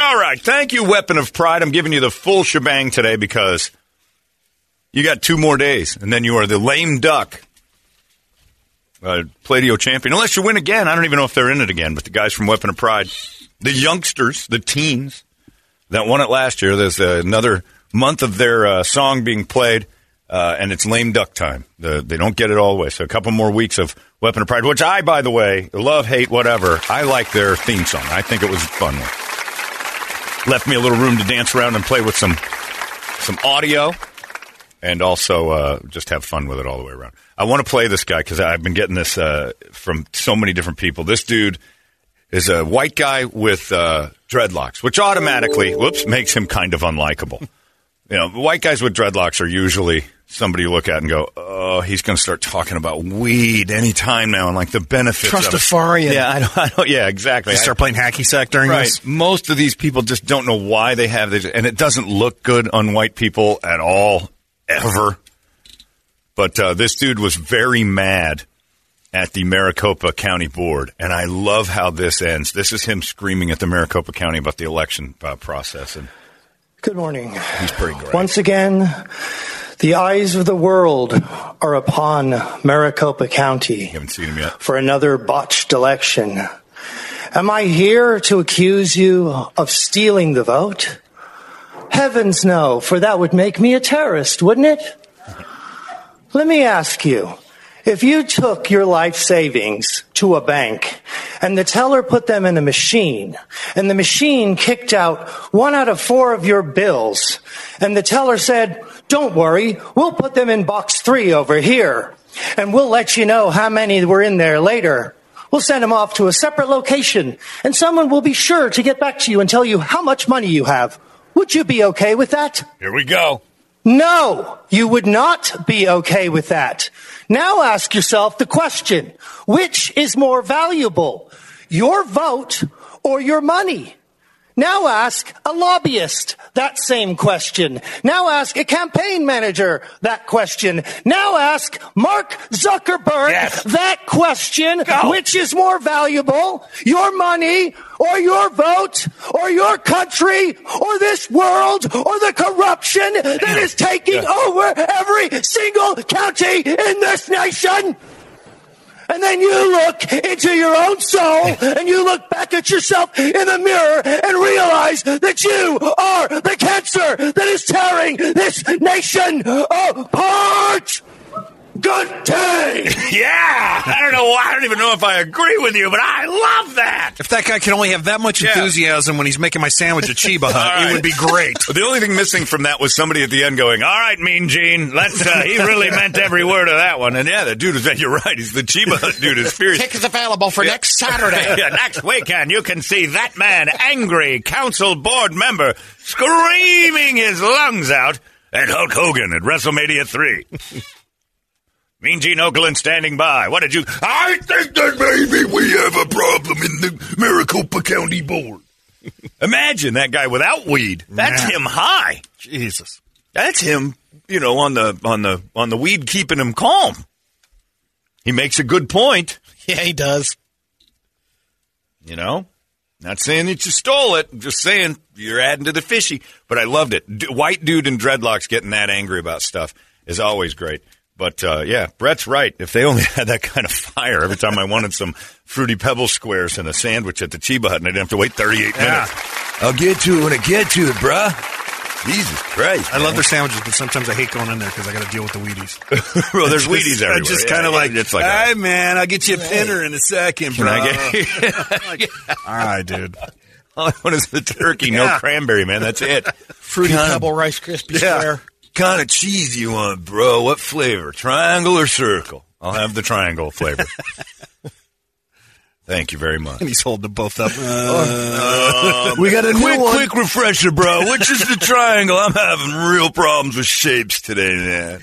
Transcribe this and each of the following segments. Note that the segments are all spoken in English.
All right. Thank you, Weapon of Pride. I'm giving you the full shebang today because you got two more days, and then you are the lame duck uh, Pladio champion. Unless you win again. I don't even know if they're in it again, but the guys from Weapon of Pride, the youngsters, the teens that won it last year, there's uh, another month of their uh, song being played, uh, and it's lame duck time. The, they don't get it all the way. So a couple more weeks of Weapon of Pride, which I, by the way, love, hate, whatever. I like their theme song. I think it was a fun one left me a little room to dance around and play with some some audio and also uh, just have fun with it all the way around. I want to play this guy because I've been getting this uh, from so many different people. This dude is a white guy with uh, dreadlocks, which automatically, whoops, makes him kind of unlikable. You know, white guys with dreadlocks are usually somebody you look at and go, "Oh, he's going to start talking about weed anytime now and like the benefits." of it." Trustafarian. Yeah, I don't, I don't. Yeah, exactly. They I- start playing hacky sack during right. this. Most of these people just don't know why they have this, and it doesn't look good on white people at all, ever. But uh, this dude was very mad at the Maricopa County Board, and I love how this ends. This is him screaming at the Maricopa County about the election uh, process, and Good morning. he's pretty great. Once again, the eyes of the world are upon Maricopa County You haven't seen him yet. for another botched election. Am I here to accuse you of stealing the vote? Heavens no, for that would make me a terrorist, wouldn't it? Let me ask you, if you took your life savings to a bank and the teller put them in a machine and the machine kicked out one out of four of your bills and the teller said, don't worry, we'll put them in box three over here and we'll let you know how many were in there later. We'll send them off to a separate location and someone will be sure to get back to you and tell you how much money you have. Would you be okay with that? Here we go. No, you would not be okay with that. Now ask yourself the question, which is more valuable, your vote or your money? Now ask a lobbyist that same question. Now ask a campaign manager that question. Now ask Mark Zuckerberg Yes. that question, Go. which is more valuable, your money or your vote or your country or this world or the corruption that is taking Yeah. over every single county in this nation? And then you look into your own soul and you look back at yourself in the mirror and realize that you are the cancer that is tearing this nation apart. Good day. Yeah, I don't know. I don't even know if I agree with you, but I love that. If that guy can only have that much Yeah. enthusiasm when he's making my sandwich at Cheba Hut, All right. it would be great. The only thing missing from that was somebody at the end going, "All right, Mean Gene, let's." Uh, he really meant every word of that one. And yeah, the dude is. You're right. He's the Cheba Hut dude. Is furious. is available for next Saturday. yeah, next weekend you can see that man, angry council board member, screaming his lungs out at Hulk Hogan at WrestleMania three. Mean Gene Okerlund standing by. What did you? I think that maybe we have a problem in the Maricopa County Board. Imagine that guy without weed. That's Yeah. him high. Jesus. That's him, you know, on the on the on the weed keeping him calm. He makes a good point, Yeah, he does. you know. Not saying that you stole it, just saying you're adding to the fishy. But I loved it. D- white dude in dreadlocks getting that angry about stuff is always great. But uh, yeah, Brett's right. If they only had that kind of fire every time I wanted some fruity pebble squares and a sandwich at the Cheba Hut, and I didn't have to wait 38 minutes. I'll get to it when I get to it, bruh. Jesus Christ! I love their sandwiches, but sometimes I hate going in there because I got to deal with the Wheaties. well, there's Just- Wheaties everywhere. I just Yeah, kind of yeah, like, it's like, hey a- man, I'll get you a pinner in a second, bro. I get? All right, dude. All I want is the turkey, no cranberry, man. That's it. Fruity Pebble Rice Krispie Yeah. Square. Kind of cheese you want, bro? What flavor? Triangle or circle? I'll have the triangle flavor. Thank you very much. And he's holding them both up. Oh, we got a new quick, one. quick refresher, bro. Which is the triangle? I'm having real problems with shapes today, man.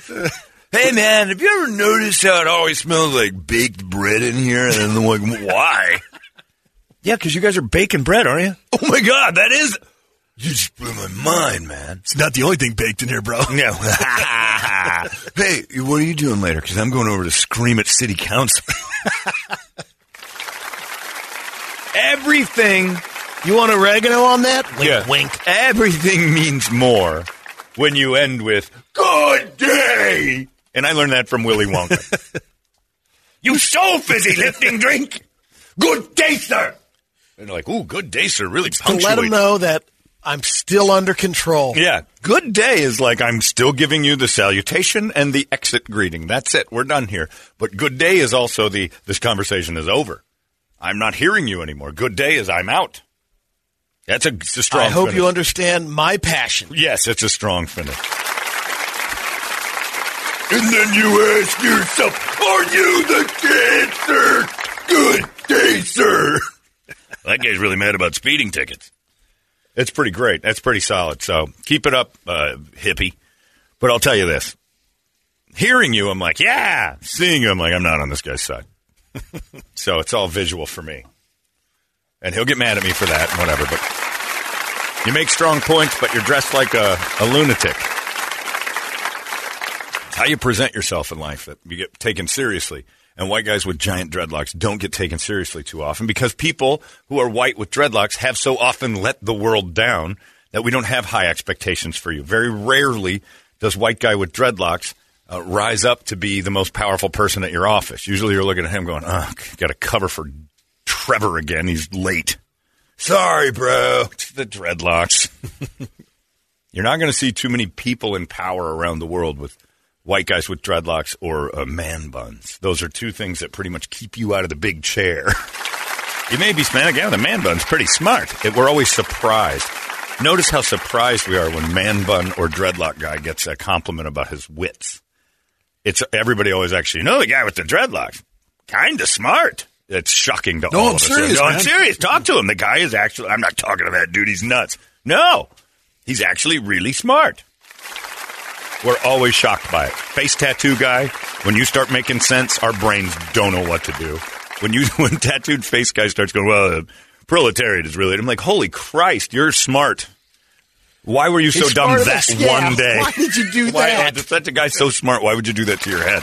Hey, man, have you ever noticed how it always smells like baked bread in here? And then, like, why? Yeah, because you guys are baking bread, aren't you? Oh my God, that is. You just blew my mind, man. it's not the only thing baked in here, bro. Yeah. hey, what are you doing later? Because I'm going over to scream at city council. Everything You want oregano on that? Wink, yeah. wink. Everything means more when you end with "Good day," and I learned that from Willy Wonka. you so fizzy lifting drink. Good day, sir. And they're like, "Ooh, good day, sir." Really To punctuate. let them know that I'm still under control. Yeah, good day is like I'm still giving you the salutation and the exit greeting. That's it. We're done here. But good day is also the this conversation is over. I'm not hearing you anymore. Good day is I'm out. That's a, a strong. I hope finish. you understand my passion. Yes, it's a strong finish. And then you ask yourself, are you the cancer? Good day, sir. That guy's really mad about speeding tickets. It's pretty great. That's pretty solid. So keep it up, uh, hippie. But I'll tell you this: hearing you, I'm like, yeah. Seeing you, I'm like, I'm not on this guy's side. so it's all visual for me, and he'll get mad at me for that whatever. But you make strong points, but you're dressed like a, a lunatic. It's how you present yourself in life that you get taken seriously. And white guys with giant dreadlocks don't get taken seriously too often because people who are white with dreadlocks have so often let the world down that we don't have high expectations for you. Very rarely does white guy with dreadlocks uh, rise up to be the most powerful person at your office. Usually you're looking at him going, oh, got to cover for Trevor again. He's late. Sorry, bro. It's the dreadlocks. You're not going to see too many people in power around the world with white guys with dreadlocks or uh, man buns. Those are two things that pretty much keep you out of the big chair. you may be smiling, yeah, the man bun's pretty smart. It, we're always surprised. Notice how surprised we are when man bun or dreadlock guy gets a compliment about his wits. It's everybody always actually, you know, the guy with the dreadlocks, kind of smart. It's shocking to No, all I'm of us. serious, no, I'm man. serious. Talk to him. The guy is actually. I'm not talking to that dude. He's nuts. No, he's actually really smart. We're always shocked by it. Face tattoo guy, when you start making sense, our brains don't know what to do. When you when tattooed face guy starts going, well, the proletariat is really. I'm like, holy Christ, you're smart. Why were you so He's dumb that yeah, one day? why did you do Why- that? Such a guy's so smart, why would you do that to your head?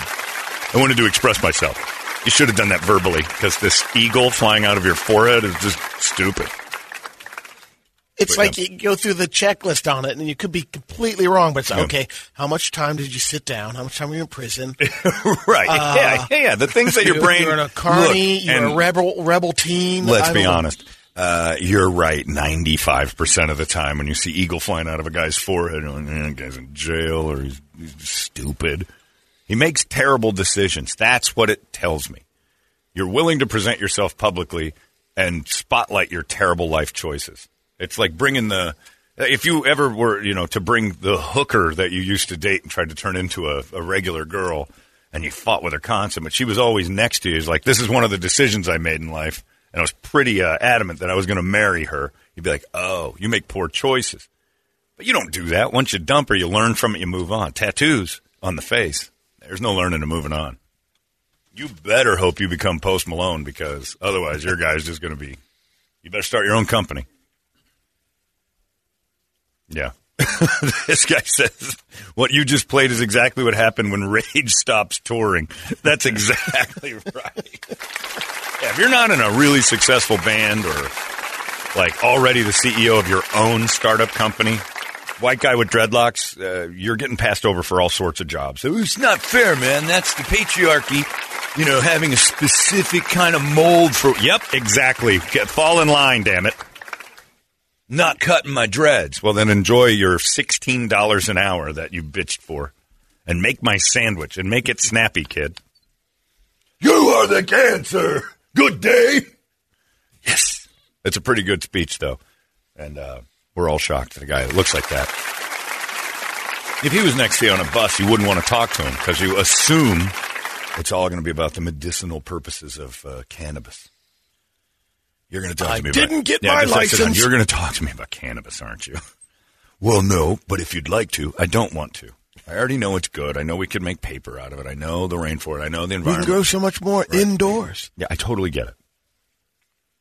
I wanted to express myself. You should have done that verbally because this eagle flying out of your forehead is just stupid. It's like you go through the checklist on it, and you could be completely wrong. But it's okay. How much time did you sit down? How much time were you in prison? right. yeah, yeah, yeah. The things that your You're- brain. You're in a carny. You're a rebel. Rebel team. Let's be honest. Uh, you're right 95% of the time when you see eagle flying out of a guy's forehead, you're like, "Eh, guy's in jail or he's, he's stupid. He makes terrible decisions. That's what it tells me. You're willing to present yourself publicly and spotlight your terrible life choices. It's like bringing the. If you ever were, you know, to bring the hooker that you used to date and tried to turn into a, a regular girl, and you fought with her constant, but she was always next to you. It's like, this is one of the decisions I made in life, and I was pretty uh, adamant that I was going to marry her. You'd be like, oh, you make poor choices. But you don't do that. Once you dump her, you learn from it, you move on. Tattoos on the face. There's no learning and moving on. You better hope you become Post Malone because otherwise your guy's just going to be. You better start your own company. Yeah. this guy says what you just played is exactly what happened when Rage stops touring. That's exactly right. Yeah, if you're not in a really successful band or like already the CEO of your own startup company, white guy with dreadlocks, uh, you're getting passed over for all sorts of jobs. It's not fair, man. That's the patriarchy. You know, having a specific kind of mold for. Yep, exactly. Get, fall in line, damn it. Not cutting my dreads. Well, then enjoy your $16 an hour that you bitched for and make my sandwich and make it snappy, kid. You are the cancer. Good day. Yes. It's a pretty good speech, though. And uh, we're all shocked at a guy that looks like that. If he was next to you on a bus, you wouldn't want to talk to him because you assume it's all going to be about the medicinal purposes of uh, cannabis. You're going to talk I to me about cannabis. I didn't about get yeah, my just like license. You're going to talk to me about cannabis, aren't you? well, no, but if you'd like to, I don't want to. I already know it's good. I know we could make paper out of it. I know the rainforest. I know the environment. We can environment. grow so much more indoors. Yeah, I totally get it.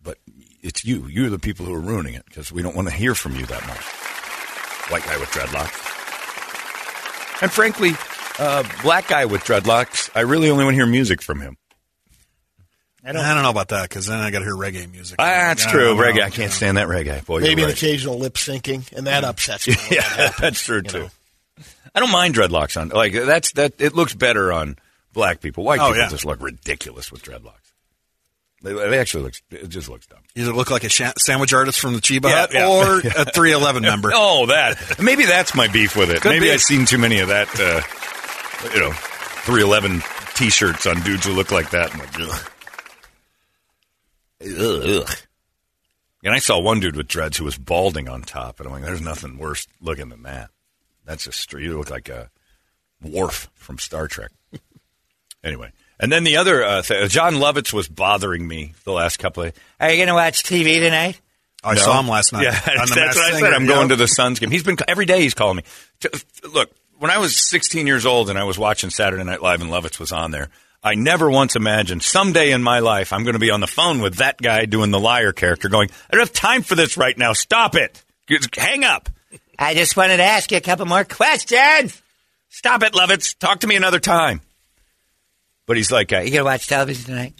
But it's you. You're the people who are ruining it because we don't want to hear from you that much. White guy with dreadlocks. And frankly, uh, black guy with dreadlocks, I really only want to hear music from him. I don't, know about that because then I got to hear reggae music. Ah, that's I true. don't know. Reggae. I can't stand that reggae. Boy, Maybe you're an occasional lip syncing, and that upsets me. when that Yeah, that's true too. know. I don't mind dreadlocks on like that's that. It looks better on black people. White Oh, people yeah. just look ridiculous with dreadlocks. They, they actually look. It just looks dumb. Either look like a sha- sandwich artist from the Cheba Yeah, Hut yeah. or a 311 member. Oh, that. Maybe that's my beef with it. Could Maybe be. I've seen too many of that, uh, you know, 311 t shirts on dudes who look like that. I'm like, ugh. Ugh. And I saw one dude with dreads who was balding on top, and I'm like, there's nothing worse looking than that. That's just straight. You look like a Worf from Star Trek. anyway. And then the other, uh, Jon Lovitz was bothering me the last couple of. Are you going to watch TV tonight? I No. saw him last night. Yeah, on that's what I said. I'm going to the Suns game. He's been every day. He's calling me. Look, when I was 16 years old and I was watching Saturday Night Live and Lovitz was on there, I never once imagined someday in my life I'm going to be on the phone with that guy doing the liar character, going, "I don't have time for this right now. Stop it. Just Hang up." I just wanted to ask you a couple more questions. Stop it, Lovitz. Talk to me another time. But he's like, uh, "You gonna watch television tonight?"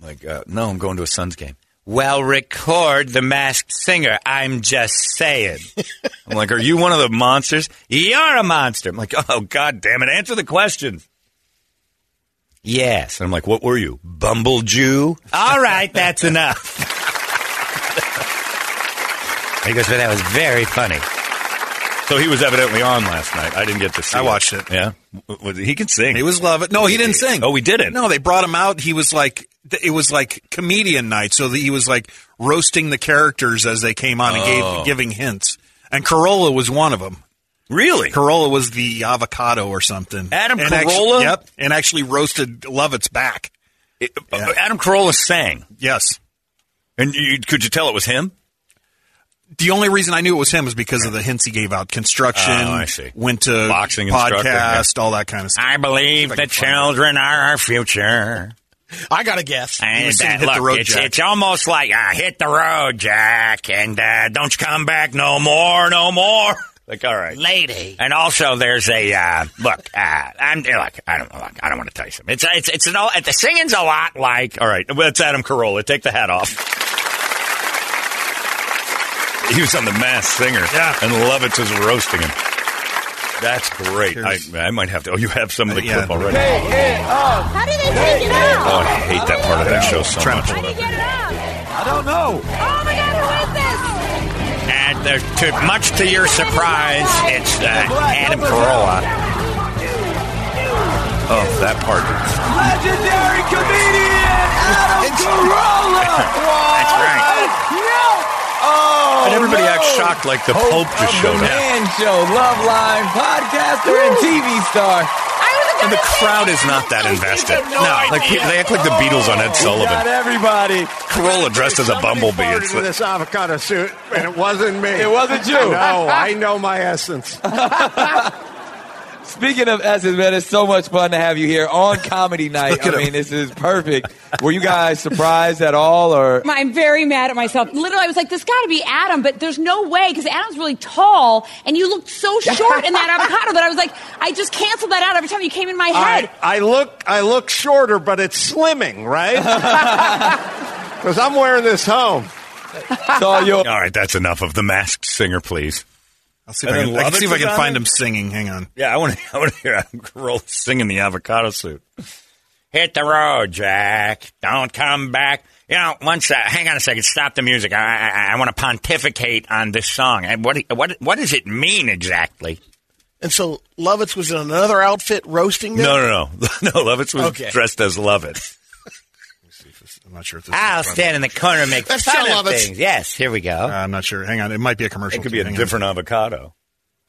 I'm like, uh, no, I'm going to a Suns game. Well, record the Masked Singer. I'm just saying. I'm like, are you one of the monsters? You're a monster. I'm like, oh god damn it, answer the question. Yes. And I'm like, what were you, Bumble Jew? All right, that's enough. he goes, but that was very funny. So he was evidently on last night. I didn't get to see. I watched it. Yeah, W- w- he can sing. He was loving. No, he didn't sing. Oh, he didn't. No, they brought him out. He was like, it was like comedian night. So he was like roasting the characters as they came on and Oh. gave, giving hints. And Carolla was one of them. Really. Carolla was the avocado or something. Adam and actu- Carolla? yep. And actually roasted Lovitz back. It- uh, Adam Carolla sang, Yes. and you, could you tell it was him? The only reason I knew it was him was because of the hints he gave out. Construction. Oh, I see. Went to Boxing instructor, podcast, all that kind of stuff. I believe I the children are our future. I got to guess. And was singing uh, Hit the look, Road, it's, Jack. it's almost like uh, hit the road, Jack, and uh, don't you come back no more, no more. Like, all right, Lady. And also, there's a uh, look. Uh, I'm look. I don't. Look, I don't want to tell you something. It's it's it's an all. The singing's a lot like. All right, well, it's Adam Carolla. Take the hat off. He was on the Masked Singer. Yeah. and Lovitz is roasting him. That's great. I, I might have to. Oh, you have some of the Uh, yeah. clip already. How do they take it out? Oh, I hate that part of that show so Trying much. to How do you get it out? I don't know. Oh And uh, to, much to your surprise, it's uh, Adam Carolla. Oh, that part. Legendary comedian Adam Carolla. That's right. Oh, And everybody no. acts shocked like the Pope just Of showed up. Man Show, Loveline, podcaster, and TV star. I And the crowd is not that invested. No, like they act like the Beatles on Ed Got Sullivan. everybody. Carolla dressed as a bumblebee. It's to like, this avocado suit, and it wasn't me. It wasn't you. No, I know my essence. Speaking of Essence, man, it's so much fun to have you here on comedy night. I mean, this is perfect. Were you guys surprised at all, or I'm very mad at myself. Literally, I was like, "This got to be Adam," but there's no way because Adam's really tall, and you looked so short in that avocado that I was like, I just canceled that out every time you came in my head. I, I look, I look shorter, but it's slimming, right? Because I'm wearing this home. it's all your? all right, that's enough of the masked singer, please. I'll see if I can, I can, see if I can find him singing. Hang on. Yeah, I want to. I want to hear Adam Carolla singing the avocado suit. Hit the road, Jack. Don't come back. You know, once. Uh, hang on a second. Stop the music. I, I, I want to pontificate on this song. And What, what, what does it mean exactly? And so Lovitz was in another outfit roasting them? No, no, no, no. Lovitz was Okay. dressed as Lovitz. Not sure if this. I'll is stand in the corner and make That's fun of Lovitz. things. Yes, here we go. Uh, I'm not sure. Hang on, it might be a commercial. It could too. be a Hang on. different avocado.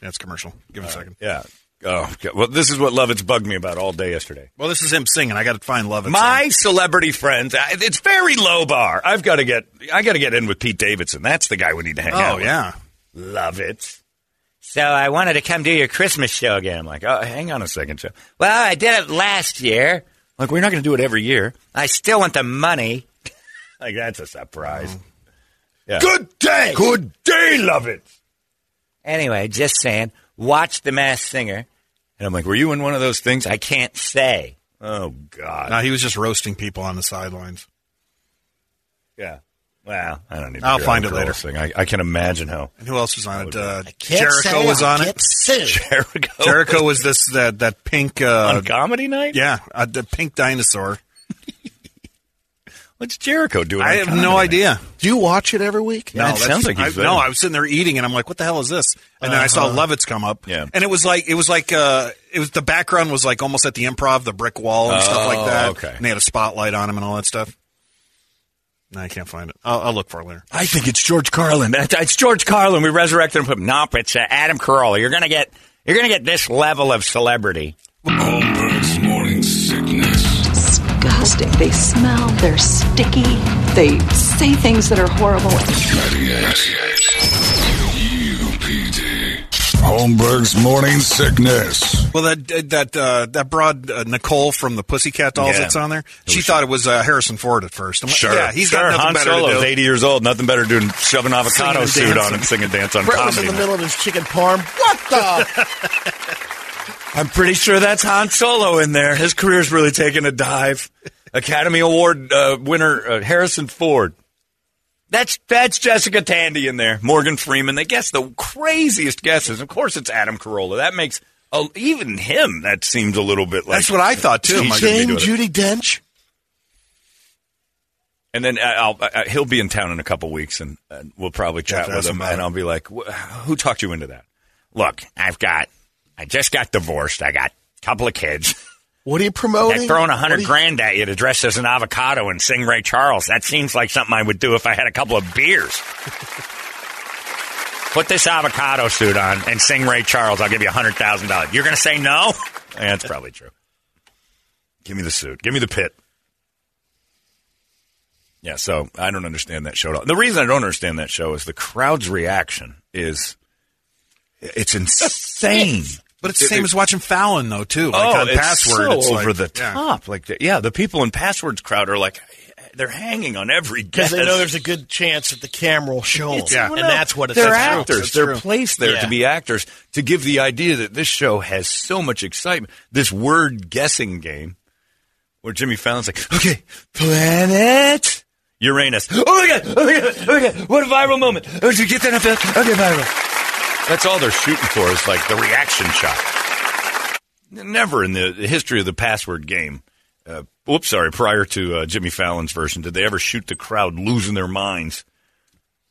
Yeah, it's commercial. Give it a second. Yeah. Oh, okay. well, this is what Lovitz bugged me about all day yesterday. Well, this is him singing. I got to find love. It My celebrity friends, I- it's very low bar. I've got to get, I got to get in with Pete Davidson. That's the guy we need to hang out Oh with. yeah. Love it. So I wanted to come do your Christmas show again. I'm like, oh, hang on a second, Jeff. Well, I did it last year. Like, we're not going to do it every year. I still want the money. Like, that's a surprise. Oh. Yeah. Good day. Good day, love it. Anyway, just saying, watch The Masked Singer. And I'm like, were you in one of those things? I can't say. Oh, God. No, he was just roasting people on the sidelines. yeah. Well, I don't need to I'll find it later. Thing. I, I can imagine how. And who else was on it? Uh, Jericho was on it. Jericho. Jericho was this that that pink. Uh, on comedy night? yeah, uh, the pink dinosaur. What's Jericho doing? I on have Comedy no Night? idea. Do you watch it every week? Yeah, it sounds like he's I, no. I was sitting there eating, and I'm like, "What the hell is this?" And then I saw Lovitz come up, Yeah. and it was like it was like uh, it was the background was like almost at the improv, the brick wall and stuff like Oh, that. okay. and they had a spotlight on him and all that stuff. No, I can't find it. I'll, I'll look for it later. I think it's George Carlin. It's George Carlin. We resurrected him. Put him. Nope, it's uh, Adam Carolla. You're gonna get you're gonna get this level of celebrity. Holmberg's morning sickness. disgusting. They smell, they're sticky, they say things that are horrible. 98. UPD. Holmberg's morning sickness. Well, that that uh, that broad uh, Nicole from the Pussycat Dolls Yeah. that's on there, she thought it was uh, Harrison Ford at first. I'm like, Sure. yeah, he's sure. got nothing Han better Solo's to do. 80 years old. Nothing better doing shove an avocado Singing and suit on and sing and dance on Brett was comedy. in the middle of his chicken parm. What the? I'm pretty sure that's Han Solo in there. His career's really taken a dive. Academy Award uh, winner uh, Harrison Ford. That's that's Jessica Tandy in there. Morgan Freeman. They guess the craziest guesses. Of course, it's Adam Carolla. That makes uh, even him. That seems a little bit like That's what I thought too. He I'm should like, be Jane. Judi Dench. And then uh, I'll, I, he'll be in town in a couple weeks, and, and we'll probably chat Jeff with him And. I'll be like, "Who talked you into that?" Look, I've got I just got divorced. I got a couple of kids. What are you promoting? They're throwing a hundred you- grand at you to dress as an avocado and sing Ray Charles. That seems like something I would do if I had a couple of beers. Put this avocado suit on and sing Ray Charles. I'll give you a hundred thousand dollars. You're going to say no? Yeah, that's probably true. Give me the suit. Give me the pit. Yeah, so I don't understand that show at all. The reason I don't understand that show is the crowd's reaction is it's insane. But it's the same as watching Fallon though too. Like oh, on it's Password, so it's over like, the yeah. top. Like, the, yeah, the people in Password's crowd are like, they're hanging on every guess. Because they know there's a good chance that the camera will show them. It's- well, And that's what it's They're that's actors. That's They're true. placed there Yeah. to be actors to give the idea that this show has so much excitement. This word guessing game where Jimmy Fallon's like, okay, planet Uranus. Oh my god! Oh my god! Oh my god! What a viral moment! Oh, did you get that up there? Okay, viral. That's all they're shooting for is like the reaction shot. Never in the history of the password game. Uh, whoops, sorry. Prior to uh, Jimmy Fallon's version, did they ever shoot the crowd losing their minds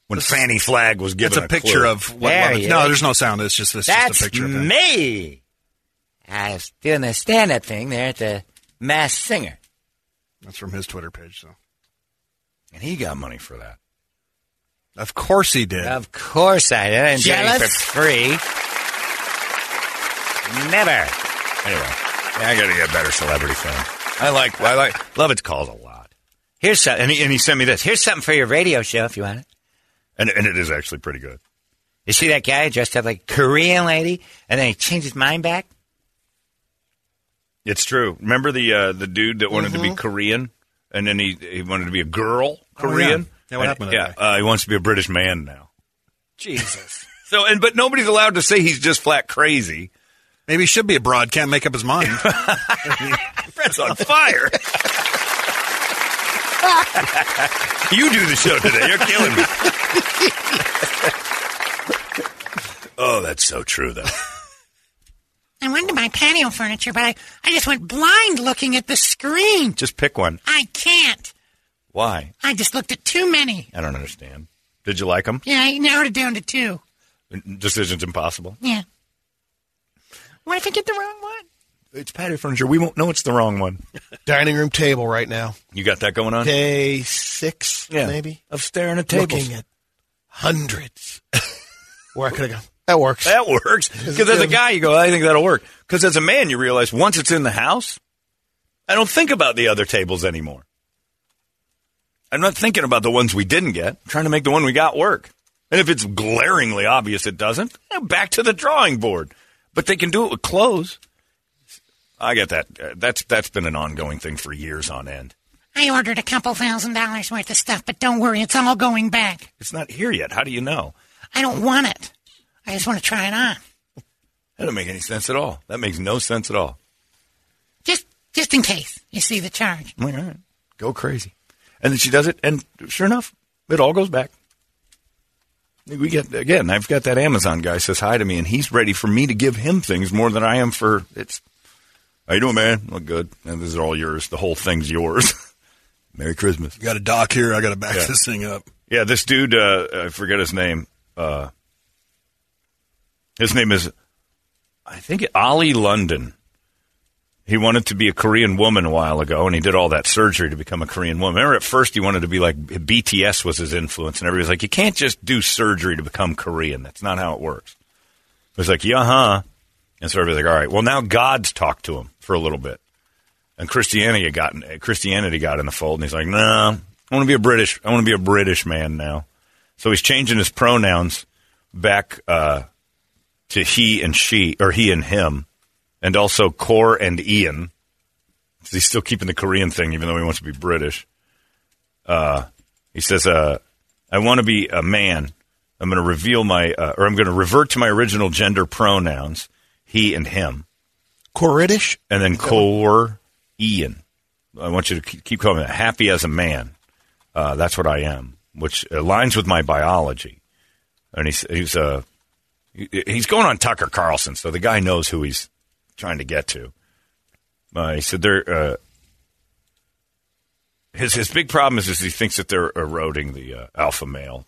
when Fannie Flagg was given It's a picture clue? of what There Lovitz- No, there's no sound. It's just this. That's just a picture of me. I was doing the stand-up thing there at the Masked Singer. That's from his Twitter page. So and he got money for that. Of course he did. Of course I did. Do it for Jealous? free. Never. Anyway, yeah, I got to get better celebrity film. I like, I like, Lovitz calls a lot, Here's something. and he and he sent me this, Here's something for your radio show if you want it. and and it is actually pretty good. You see that guy dressed up like a Korean lady, and then he changed his mind back? It's true. Remember the uh, the dude that wanted to Mm-hmm. be Korean, and then he he wanted to be a girl Oh, Korean. yeah. Yeah, what And- happened to Yeah, that uh, he wants to be a British man now. Jesus. So, and but nobody's allowed to say he's just flat crazy. Maybe he should be abroad. Can't make up his mind. Brett's on fire. you do the show today. You're killing me. oh, that's so true, though. I wanted to buy patio furniture, but I, I just went blind looking at the screen. Just pick one. I can't. Why? I just looked at too many. I don't understand. Did you like them? Yeah, I narrowed it down to two. Decision's impossible. Yeah. What if I get the wrong one? it's patio furniture. We won't know it's the wrong one. Dining room table right now. You got that going on? Day six, Yeah. maybe. Of staring at tables. Looking at hundreds. Where could I go? That works. That works. Because as a guy, you go, I think that'll work. Because as a man, you realize once it's in the house, I don't think about the other tables anymore. I'm not thinking about the ones we didn't get. I'm trying to make the one we got work. And if it's glaringly obvious it doesn't, eh, back to the drawing board. But they can do it with clothes. I get that. Uh, That's that's been an ongoing thing for years on end. I ordered a couple thousand dollars worth of stuff, but don't worry, it's all going back. It's not here yet. How do you know? I don't want it. I just want to try it on. That doesn't make any sense at all. That makes no sense at all. Just just in case you see the charge. All right, go crazy. And then she does it, and sure enough, it all goes back. We get again. I've got that Amazon guy says hi to me, and he's ready for me to give him things more than I am for it's. How you doing, man? Look good. And this is all yours. The whole thing's yours. Merry Christmas. You got a dock here. I got to back Yeah. this thing up. Yeah, this dude, uh, I forget his name. Uh, his name is, I think, Ollie London. He wanted to be a Korean woman a while ago, and he did all that surgery to become a Korean woman. Remember, at first he wanted to be like BTS was his influence, and everybody's like, you can't just do surgery to become Korean. That's not how it works. It was like, yeah, huh? And so everybody's like, all right, well, now God's talked to him for a little bit. And Christianity got Christianity got in the fold, and he's like, "No, I want to be a British. I want to be a British man now." So he's changing his pronouns back uh, to he and she, or he and him, and also Cor and Ian. He's still keeping the Korean thing, even though he wants to be British. Uh, he says, uh, "I want to be a man. I'm going to reveal my, uh, or I'm going to revert to my original gender pronouns, he and him." Coritish? and then Cor Ian. I want you to keep keep calling it happy as a man. Uh, that's what I am, which aligns with my biology. And he's he's uh, he's going on Tucker Carlson, so the guy knows who he's trying to get to. Uh, he said they're uh, his his big problem is, is he thinks that they're eroding the uh, alpha male.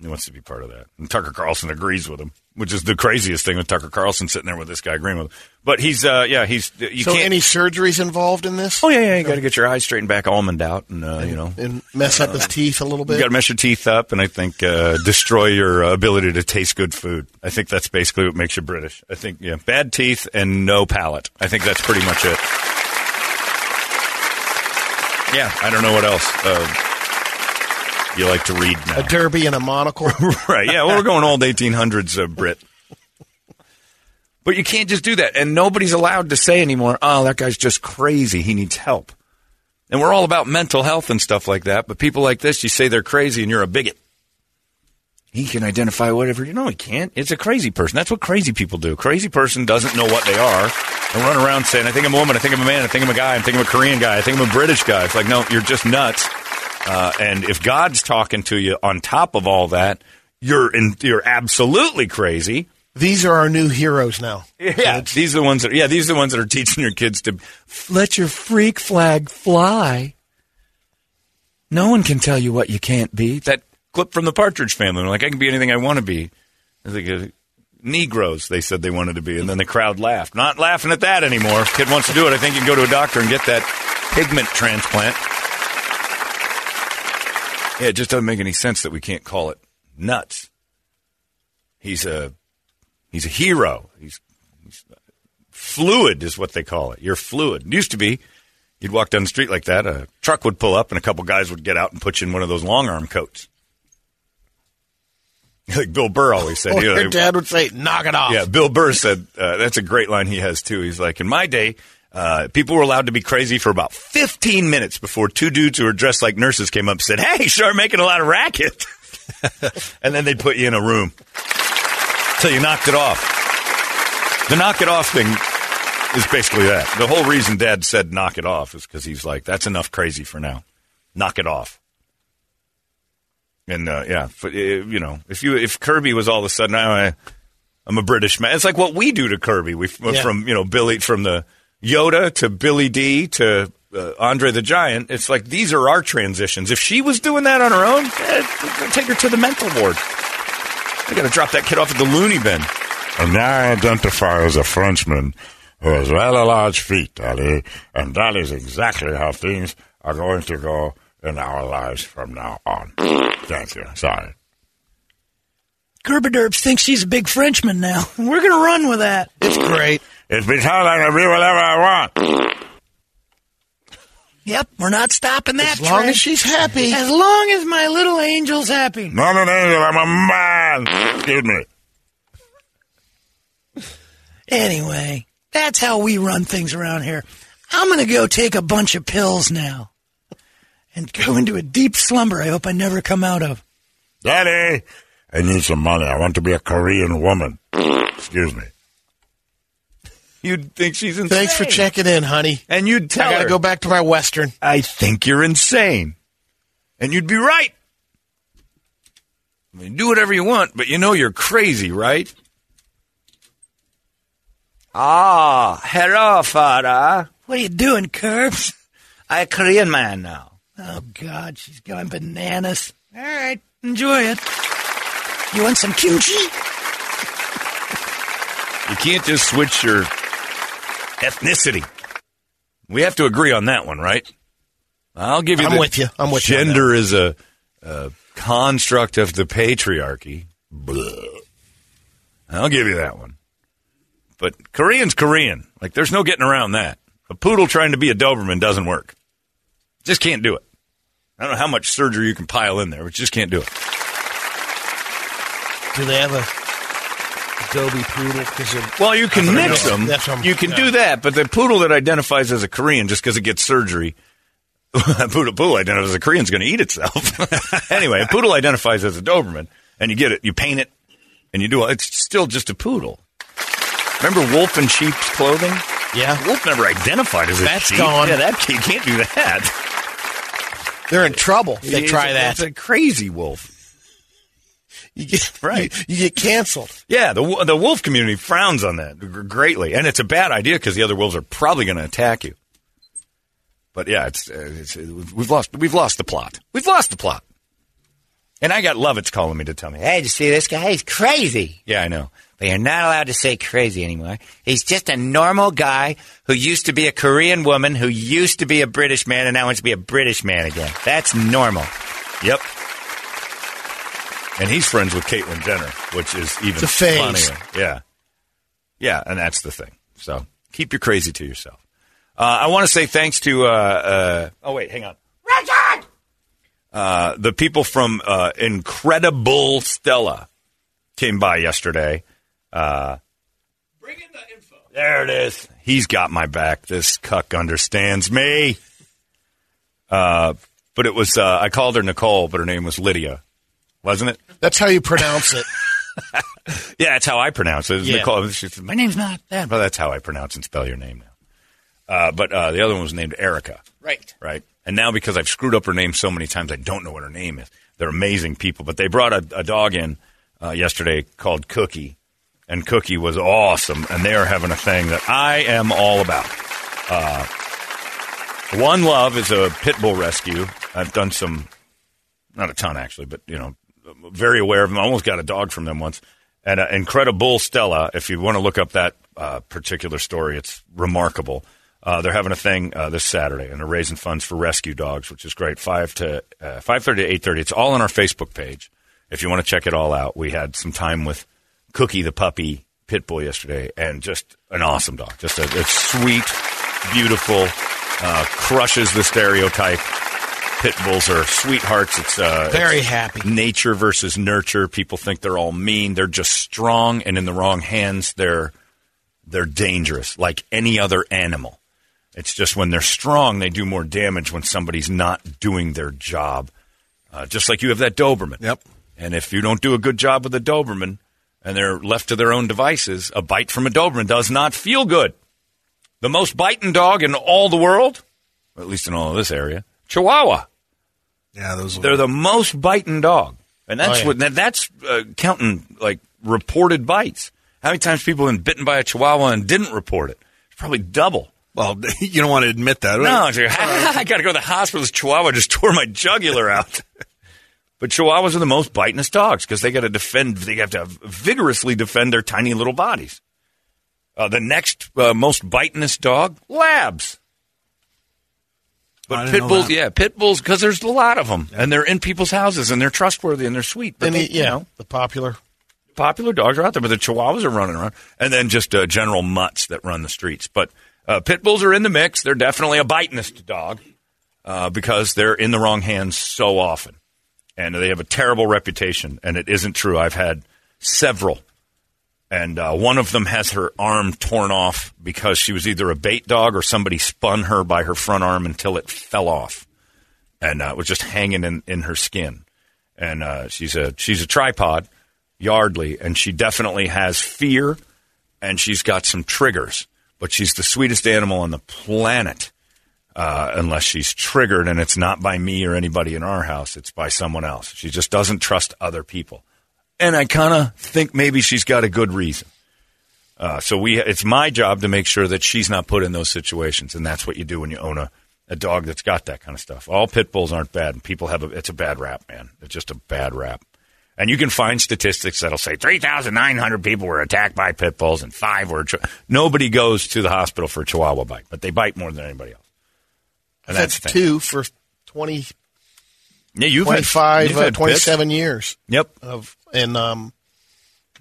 He wants to be part of that, and Tucker Carlson agrees with him, which is the craziest thing with Tucker Carlson sitting there with this guy agreeing with him. But he's uh, yeah, he's you so can't. any surgeries involved in this? oh yeah, yeah, you got to get your eyes straightened back, almond out, and uh, you know. And mess up his teeth a little bit. You got to mess your teeth up, and I think uh, destroy your uh, ability to taste good food. I think that's basically what makes you British. I think yeah, bad teeth and no palate. I think that's pretty much it. Yeah, I don't know what else. You like to read now? a derby and a monocle? right. Yeah. Well, we're going old 1800s uh, Brit. But you can't just do that. And nobody's allowed to say anymore, oh, that guy's just crazy. He needs help. And we're all about mental health and stuff like that. But people like this, you say they're crazy and you're a bigot. He can identify whatever. You know, he can't. It's a crazy person. That's what crazy people do. Crazy person doesn't know what they are and run around saying, I think I'm a woman. I think I'm a man. I think I'm a guy. I think I'm a Korean guy. I think I'm a British guy. It's like, no, you're just nuts. Uh, and if God's talking to you on top of all that, you're in, you're absolutely crazy. These are our new heroes now. Yeah, these are the ones that yeah, these are the ones that are teaching your kids to let your freak flag fly. No one can tell you what you can't be. That clip from the Partridge Family, like I can be anything I want to be. I think uh, Negroes, they said they wanted to be, and then the crowd laughed. Not laughing at that anymore. If kid wants to do it, I think you can go to a doctor and get that pigment transplant. Yeah, it just doesn't make any sense that we can't call it nuts. He's a he's a hero. He's, he's fluid is what they call it. You're fluid. It used to be you'd walk down the street like that, a truck would pull up and a couple guys would get out and put you in one of those long arm coats. Like Bill Burr always said. Or you know, your dad would say, knock it off. yeah, Bill Burr said uh, that's a great line he has too. He's like, in my day, uh, people were allowed to be crazy for about 15 minutes before two dudes who were dressed like nurses came up and said, "Hey, start making a lot of racket," and then they'd put you in a room till you knocked it off. The knock it off thing is basically that. The whole reason Dad said knock it off is because he's like, that's enough crazy for now. Knock it off. And uh, yeah, uh, you know, if you if Kirby was all of a sudden, I, I'm a British man. It's like what we do to Kirby. We Yeah. from you know Billy from the Yoda to Billy D to uh, Andre the Giant. It's like these are our transitions. If she was doing that on her own, eh, take her to the mental ward. I got to drop that kid off at the loony bin. And now I identify as a Frenchman. who has rather large feet, Ali, and that is exactly how things are going to go in our lives from now on. Thank you. Sorry. Gerberderps thinks she's a big Frenchman now. We're going to run with that. It's great. It's because I can be whatever I want. Yep, we're not stopping that. As long trend. as she's happy. As long as my little angel's happy. Not an angel, I'm a man. Excuse me. Anyway, that's how we run things around here. I'm going to go take a bunch of pills now and go into a deep slumber I hope I never come out of. Daddy, I need some money. I want to be a Korean woman. Excuse me. You'd think she's insane. Thanks for checking in, honey. And you'd tell I gotta her, go back to my western. I think you're insane. And you'd be right. I mean, do whatever you want, but you know you're crazy, right? Ah, hello, father. What are you doing, Curbs? I a Korean man now. Oh, God, she's going bananas. All right, enjoy it. You want some kimchi? You can't just switch your ethnicity. We have to agree on that one, right? I'll give you. I'm with you. I'm with you Gender is a, a construct of the patriarchy. Blah. I'll give you that one. But Korean's Korean. Like, there's no getting around that. A poodle trying to be a Doberman doesn't work. Just can't do it. I don't know how much surgery you can pile in there, but you just can't do it. Do they have a Adobe poodle? of- Well, you can That's what I mix them. That's what I'm- you can yeah. do that, but the poodle that identifies as a Korean just because it gets surgery, a poodle poodle identifies as a Korean is going to eat itself. anyway, a poodle identifies as a Doberman, and you get it, you paint it, and you do it. It's still just a poodle. Remember wolf in sheep's clothing? Yeah. Wolf never identified as a That's sheep. gone. Yeah, that you can't do that. They're in trouble if they try a- that. It's a crazy wolf. You get Right. You, you get canceled. Yeah, the the wolf community frowns on that greatly, and it's a bad idea because the other wolves are probably going to attack you. But yeah, it's, uh, it's we've lost we've lost the plot. We've lost the plot. And I got Lovitz calling me to tell me, Hey, did you see this guy? He's crazy. yeah, I know. But you're not allowed to say crazy anymore. He's just a normal guy who used to be a Korean woman, who used to be a British man, and now wants to be a British man again. That's normal. Yep. And he's friends with Caitlyn Jenner, which is even It's a phase. funnier. Yeah. Yeah, and that's the thing. So keep your crazy to yourself. Uh, I want to say thanks to. Uh, uh, oh wait, hang on. Richard! Uh, the people from uh, Incredible Stella came by yesterday. Uh, Bring in the info. There it is. He's got my back. This cuck understands me. Uh, but it was. Uh, I called her Nicole, but her name was Lydia, wasn't it? That's how you pronounce it. Yeah, that's how I pronounce it. Yeah. Nicole. My name's not that, but that's how I pronounce and spell your name now. Uh, but uh, the other one was named Erica. Right. Right. And now because I've screwed up her name so many times, I don't know what her name is. They're amazing people. But they brought a, a dog in uh, yesterday called Cookie, and Cookie was awesome. And they are having a thing that I am all about. Uh, One Love is a pit bull rescue. I've done some, not a ton actually, but you know, very aware of them. I almost got a dog from them once. And uh, Incredible Stella, if you want to look up that uh, particular story, it's remarkable. Uh, they're having a thing uh, this Saturday, and they're raising funds for rescue dogs, which is great. Five to uh, five thirty to eight thirty. It's all on our Facebook page. If you want to check it all out, we had some time with Cookie the puppy pit bull yesterday, and just an awesome dog. Just a, a sweet, beautiful, uh, crushes the stereotype. Pit bulls are sweethearts. It's uh, Very it's happy. Nature versus nurture. People think they're all mean. They're just strong, and in the wrong hands, they're they're dangerous, like any other animal. It's just when they're strong, they do more damage when somebody's not doing their job. Uh, just like you have that Doberman. Yep. And if you don't do a good job with a Doberman and they're left to their own devices, a bite from a Doberman does not feel good. The most biting dog in all the world, at least in all of this area, Chihuahua. Yeah, those. They're the most biting dog, and that's Oh, yeah. what that- that's uh, counting like reported bites. How many times people have been bitten by a Chihuahua and didn't report it? It's probably double. Well, you don't want to admit that. No, it's like, I got to go to the hospital. This Chihuahua just tore my jugular out. but Chihuahuas are the most bitingest dogs because they got to defend. They have to vigorously defend their tiny little bodies. Uh, the next uh, most bitingest dog, labs. But pit bulls, yeah, pit bulls, because there's a lot of them, and they're in people's houses, and they're trustworthy, and they're sweet. But And they, the- yeah, you know, the popular. popular dogs are out there, but the Chihuahuas are running around, and then just uh, general mutts that run the streets. But uh, pit bulls are in the mix. They're definitely a bitingest dog uh, because they're in the wrong hands so often, and they have a terrible reputation. And it isn't true. I've had several, and uh, one of them has her arm torn off because she was either a bait dog or somebody spun her by her front arm until it fell off, and uh, it was just hanging in, in her skin. And uh, she's a she's a tripod, Yardley, and she definitely has fear, and she's got some triggers. But she's the sweetest animal on the planet, uh, unless she's triggered, and it's not by me or anybody in our house. It's by someone else. She just doesn't trust other people, and I kind of think maybe she's got a good reason. Uh, so we, it's my job to make sure that she's not put in those situations, and that's what you do when you own a, a dog that's got that kind of stuff. All pit bulls aren't bad, and people have a, it's a bad rap, man. It's just a bad rap. And you can find statistics that'll say 3,900 people were attacked by pit bulls and five were. Chi- Nobody goes to the hospital for a chihuahua bite, but they bite more than anybody else. And that's thing. two for 20, Yeah, you've had- 25, you've uh, had pits. 27 years. Yep. Of and um,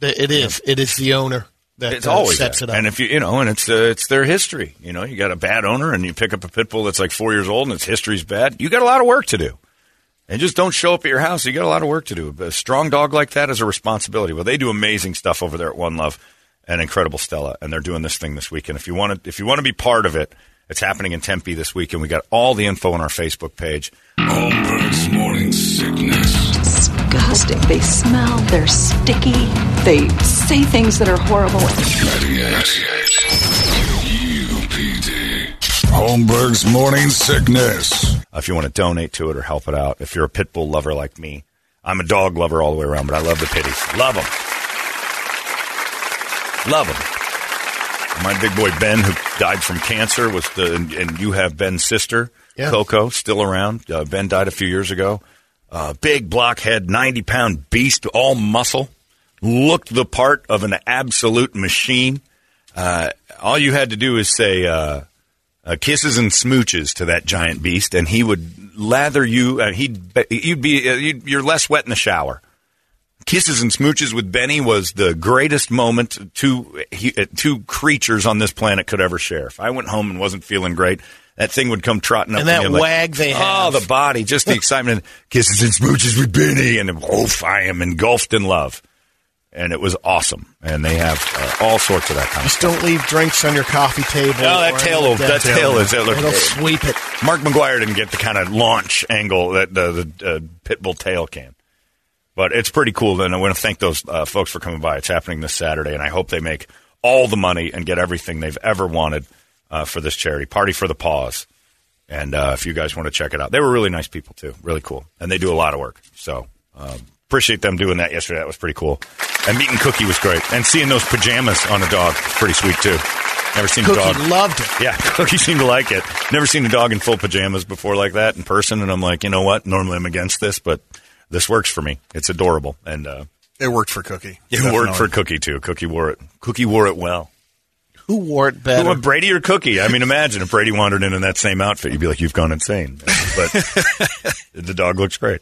it is it is the owner that it's uh, always sets that. it up. And if you you know, and it's uh, it's their history. You know, you got a bad owner, and you pick up a pit bull that's like four years old, and its history's bad. You got a lot of work to do. And just don't show up at your house. You got a lot of work to do. A strong dog like that is a responsibility. Well, they do amazing stuff over there at One Love and Incredible Stella, and they're doing this thing this weekend. If you want to, if you want to be part of it, it's happening in Tempe this week, and We got all the info on our Facebook page. Holmberg's morning sickness. Disgusting. They smell. They're sticky. They say things that are horrible. 98 UPD. Holmberg's morning sickness. If you want to donate to it or help it out, if you're a pit bull lover like me, I'm a dog lover all the way around, but I love the pitties. Love them. Love them. My big boy Ben, who died from cancer, was the and you have Ben's sister, Yeah. Coco, still around. Uh, ben died a few years ago. Uh, big blockhead, ninety pound beast, all muscle, looked the part of an absolute machine. Uh, all you had to do is say uh, uh, kisses and smooches to that giant beast, and he would lather you. Uh, he'd you'd be uh, you'd, you're less wet in the shower. Kisses and smooches with Benny was the greatest moment two he, uh, two creatures on this planet could ever share. If I went home and wasn't feeling great, that thing would come trotting up. And that me like, wag they Oh, have. the body, just the excitement. Kisses and smooches with Benny, and oof, I am engulfed in love. And it was awesome. And they have uh, all sorts of that kind of Just don't leave drinks on your coffee table. Oh, that tail, anything will, like that tail is. Look, It'll sweep it. Mark McGwire didn't get the kind of launch angle that the, the uh, pit bull tail can. But it's pretty cool. And I want to thank those uh, folks for coming by. It's happening this Saturday, and I hope they make all the money and get everything they've ever wanted uh, for this charity. Party for the Paws. And uh, if you guys want to check it out, they were really nice people too. Really cool, and they do a lot of work. So um, appreciate them doing that yesterday. That was pretty cool. And meeting Cookie was great, and seeing those pajamas on a dog was pretty sweet too. Never seen Cookie a dog. loved it. Yeah, Cookie seemed to like it. Never seen a dog in full pajamas before like that in person, and I'm like, you know what? Normally I'm against this, but this works for me. It's adorable, and uh, It worked for Cookie. it worked for Cookie too. Cookie wore it. Cookie wore it well. Who wore it better? went Brady or Cookie? I mean, imagine if Brady wandered in in that same outfit, you'd be like, you've gone insane. But the dog looks great.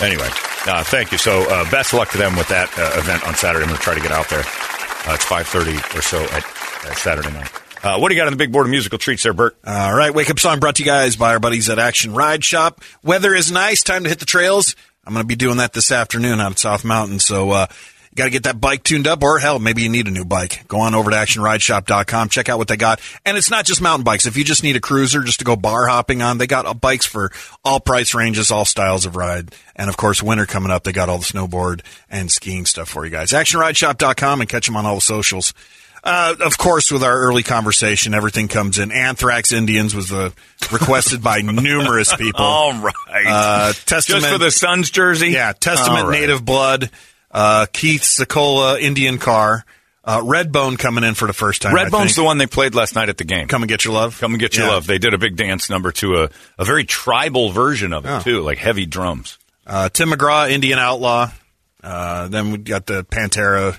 Anyway, uh, thank you. So uh, best luck to them with that uh, event on Saturday. I'm going to try to get out there. Uh, it's 5.30 or so at, at Saturday night. Uh, what do you got on the big board of musical treats there, Bert? All right, wake up song brought to you guys by our buddies at Action Ride Shop. Weather is nice, time to hit the trails. I'm going to be doing that this afternoon out at South Mountain. So, uh, you got to get that bike tuned up, or hell, maybe you need a new bike. Go on over to actionrideshop.com, check out what they got. And it's not just mountain bikes. If you just need a cruiser just to go bar hopping on, they got uh, bikes for all price ranges, all styles of ride. And of course, winter coming up, they got all the snowboard and skiing stuff for you guys. Actionrideshop.com and catch them on all the socials. Uh, of course, with our early conversation, everything comes in. Anthrax Indians was the requested by numerous people. All right. Uh, Testament Just for the Suns jersey? Yeah, Testament right. Native Blood. Uh, Keith Secola Indian Car. Uh, Redbone coming in for the first time. I Redbone's the one they played last night at the game. Come and get your love. Come and get your Yeah. love. They did a big dance number to a, a very tribal version of it, Oh. too, like heavy drums. Uh, Tim McGraw, Indian Outlaw. Uh, then we got the Pantera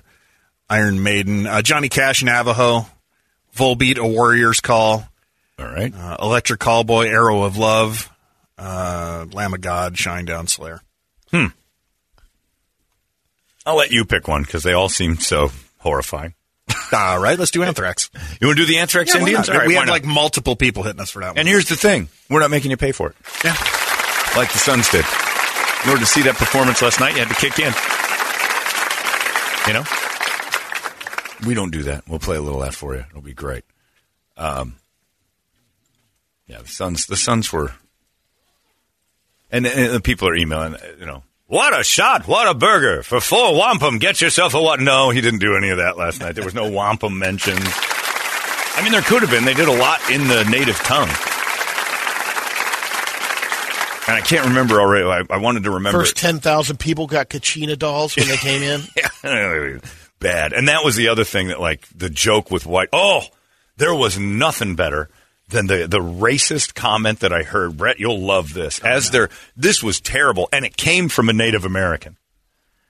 Iron Maiden, uh, Johnny Cash, Navajo, Volbeat, A Warrior's Call. All right. Uh, Electric Callboy, Arrow of Love, uh, Lamb of God, Shinedown Slayer. Hmm. I'll let you pick one because they all seem so horrifying. All right, let's do Anthrax. You want to do the Anthrax Yeah, Indians? right, we had like multiple people hitting us for that one. And here's the thing: we're not making you pay for it. Yeah, like the Suns did. In order to see that performance last night, you had to kick in. You know, we don't do that. We'll play a little of that for you. It'll be great. Um, yeah, the Suns. The Suns were, and, and the people are emailing. You know, what a shot! What a burger for four wampum. Get yourself a what? No, he didn't do any of that last night. There was no wampum mentioned. I mean, there could have been. They did a lot in the native tongue. And I can't remember already. I, I wanted to remember. First 10,000 people got Kachina dolls when they came in. yeah, bad. And that was the other thing that, like, the joke with white. Oh, there was nothing better than the the racist comment that I heard. Brett, you'll love this. Oh, as there, this was terrible, and it came from a Native American.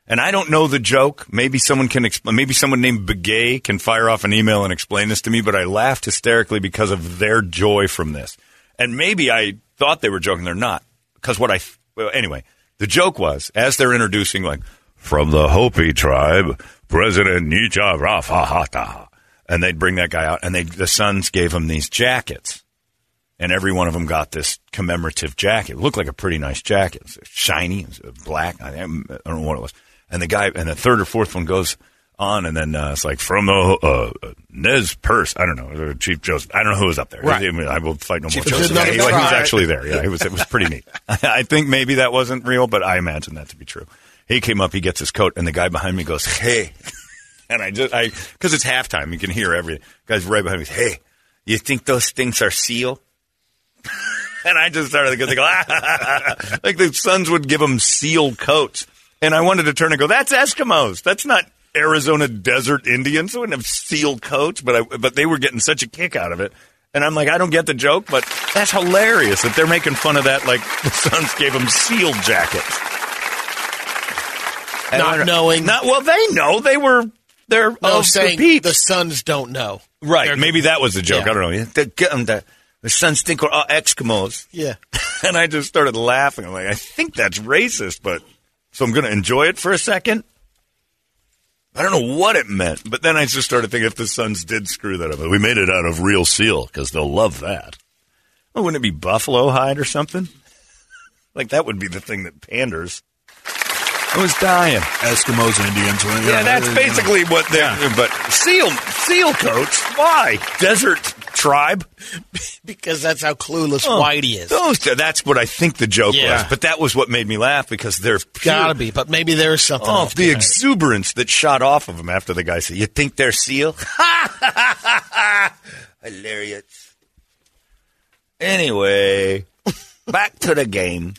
And I don't know the joke. Maybe someone can explain. Maybe someone named Begay can fire off an email and explain this to me. But I laughed hysterically because of their joy from this. And maybe I thought they were joking. They're not. Because what I well, anyway, the joke was as they're introducing like from the Hopi tribe, President Nietzsche Rafahata, and they'd bring that guy out, and they the Suns gave him these jackets, and every one of them got this commemorative jacket. It looked like a pretty nice jacket, It was shiny, it was black. I, don't know what it was. And the guy, and the third or fourth one goes on, and then uh, it's like from the uh, Nez Perce. I don't know, Chief Joseph. I don't know who was up there. Right. I, mean, I will fight no Chief more. Joseph. Yeah, he, he was actually there. Yeah, he was. It was pretty neat. I think maybe that wasn't real, but I imagine that to be true. He came up, he gets his coat, and the guy behind me goes, "Hey," and I just, I because it's halftime, you can hear everything. Guys right behind me, "Hey, you think those things are seal?" and I just started to go, ah, like the Suns would give them seal coats, and I wanted to turn and go, "That's Eskimos. That's not." Arizona desert Indians. Wouldn't have seal coats, but I, but they were getting such a kick out of it. And I'm like, I don't get the joke, but that's hilarious that they're making fun of that. Like the Suns gave them seal jackets, Not knowing. Not well, they know they were. They're No, of saying the Suns don't know. right. They're- Maybe that was the joke. Yeah. I don't know. The, the, um, the Suns think we're all Eskimos, Yeah. and I just started laughing. I'm like, I think that's racist, but so I'm going to enjoy it for a second. I don't know what it meant, but then I just started thinking if the Suns did screw that up, we made it out of real seal because they'll love that. Oh, wouldn't it be buffalo hide or something? Like that would be the thing that panders. I was dying. Eskimos, Indians. well, Yeah, that's uh, basically what they're. But seal seal coats. Why desert tribe? Because that's how clueless Oh, Whitey is. Those. That's what I think the joke Yeah. was. But that was what made me laugh because they're pure, Gotta be, but maybe there's something. Oh, else the behind exuberance that shot off of him after the guy said, "You think they're seal?" Hilarious. Anyway, back to the game.